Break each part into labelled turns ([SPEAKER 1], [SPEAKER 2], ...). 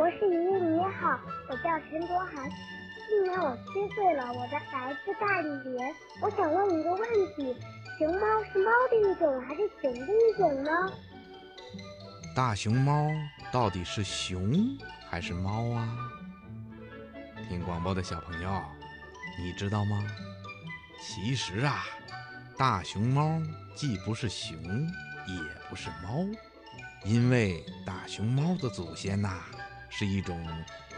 [SPEAKER 1] 博士爷爷你好，我叫陈卓涵，今年我七岁了，我的来自大理园。我想问一个问题：熊猫是猫的一种还是熊的一种呢？
[SPEAKER 2] 大熊猫到底是熊还是猫啊？听广播的小朋友，你知道吗？其实啊，大熊猫既不是熊，也不是猫，因为大熊猫的祖先呐。是一种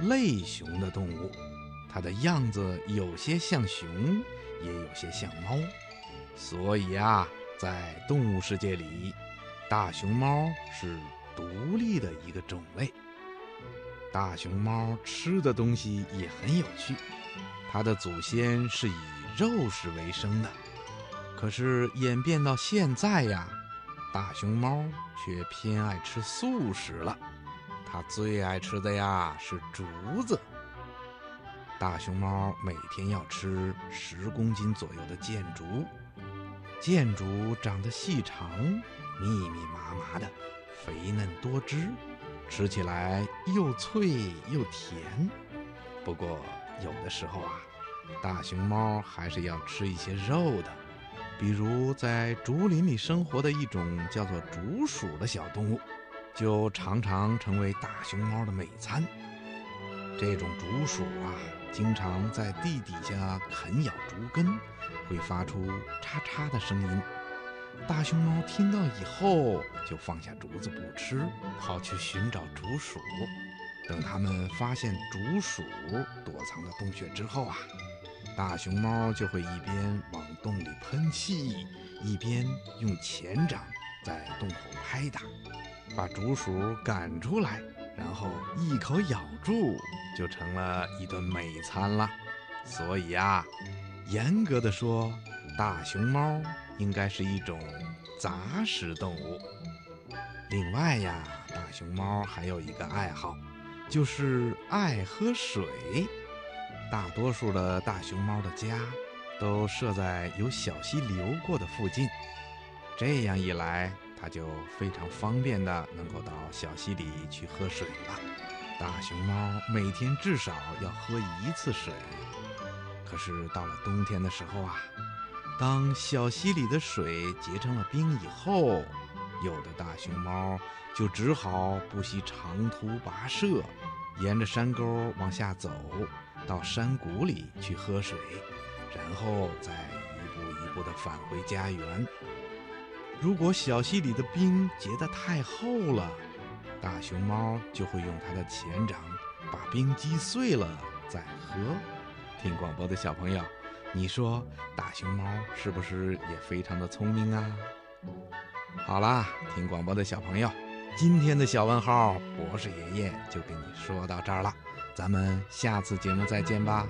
[SPEAKER 2] 类熊的动物，它的样子有些像熊，也有些像猫，所以啊，在动物世界里，大熊猫是独立的一个种类。大熊猫吃的东西也很有趣，它的祖先是以肉食为生的，可是演变到现在呀，大熊猫却偏爱吃素食了。它最爱吃的呀是竹子。大熊猫每天要吃十公斤左右的箭竹，箭竹长得细长，密密麻麻的，肥嫩多汁，吃起来又脆又甜。不过有的时候啊，大熊猫还是要吃一些肉的，比如在竹林里生活的一种叫做竹鼠的小动物。就常常成为大熊猫的美餐。这种竹鼠啊，经常在地底下啃咬竹根，会发出“叉叉”的声音。大熊猫听到以后，就放下竹子不吃，跑去寻找竹鼠。等它们发现竹鼠躲藏的洞穴之后啊，大熊猫就会一边往洞里喷气，一边用前掌在洞口拍打。把竹鼠赶出来，然后一口咬住，就成了一顿美餐了。所以啊，严格的说，大熊猫应该是一种杂食动物。另外呀，大熊猫还有一个爱好，就是爱喝水。大多数的大熊猫的家都设在有小溪流过的附近，这样一来。它就非常方便的能够到小溪里去喝水了。大熊猫每天至少要喝一次水。可是到了冬天的时候啊，当小溪里的水结成了冰以后，有的大熊猫就只好不惜长途跋涉，沿着山沟往下走，到山谷里去喝水，然后再一步一步地返回家园。如果小溪里的冰结得太厚了，大熊猫就会用它的前掌把冰击碎了再喝。听广播的小朋友，你说大熊猫是不是也非常的聪明啊？好啦，听广播的小朋友，今天的小问号博士爷爷就给你说到这儿了，咱们下次节目再见吧。